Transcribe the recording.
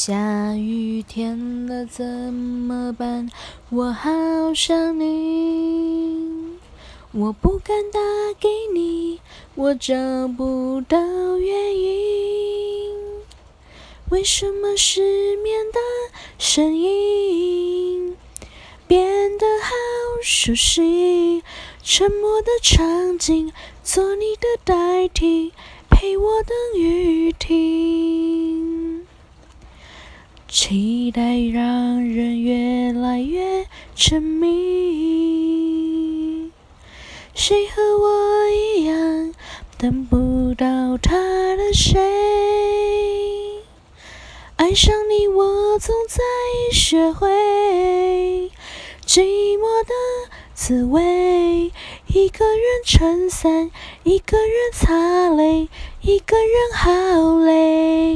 下雨天了怎么办？我好想你，我不敢打给你，我找不到原因，为什么失眠的声音变得好熟悉？沉默的场景，做你的代替，陪我等雨停。期待让人越来越沉迷。谁和我一样等不到他的谁？爱上你，我总在学会寂寞的滋味。一个人撑伞，一个人擦泪，一个人好累。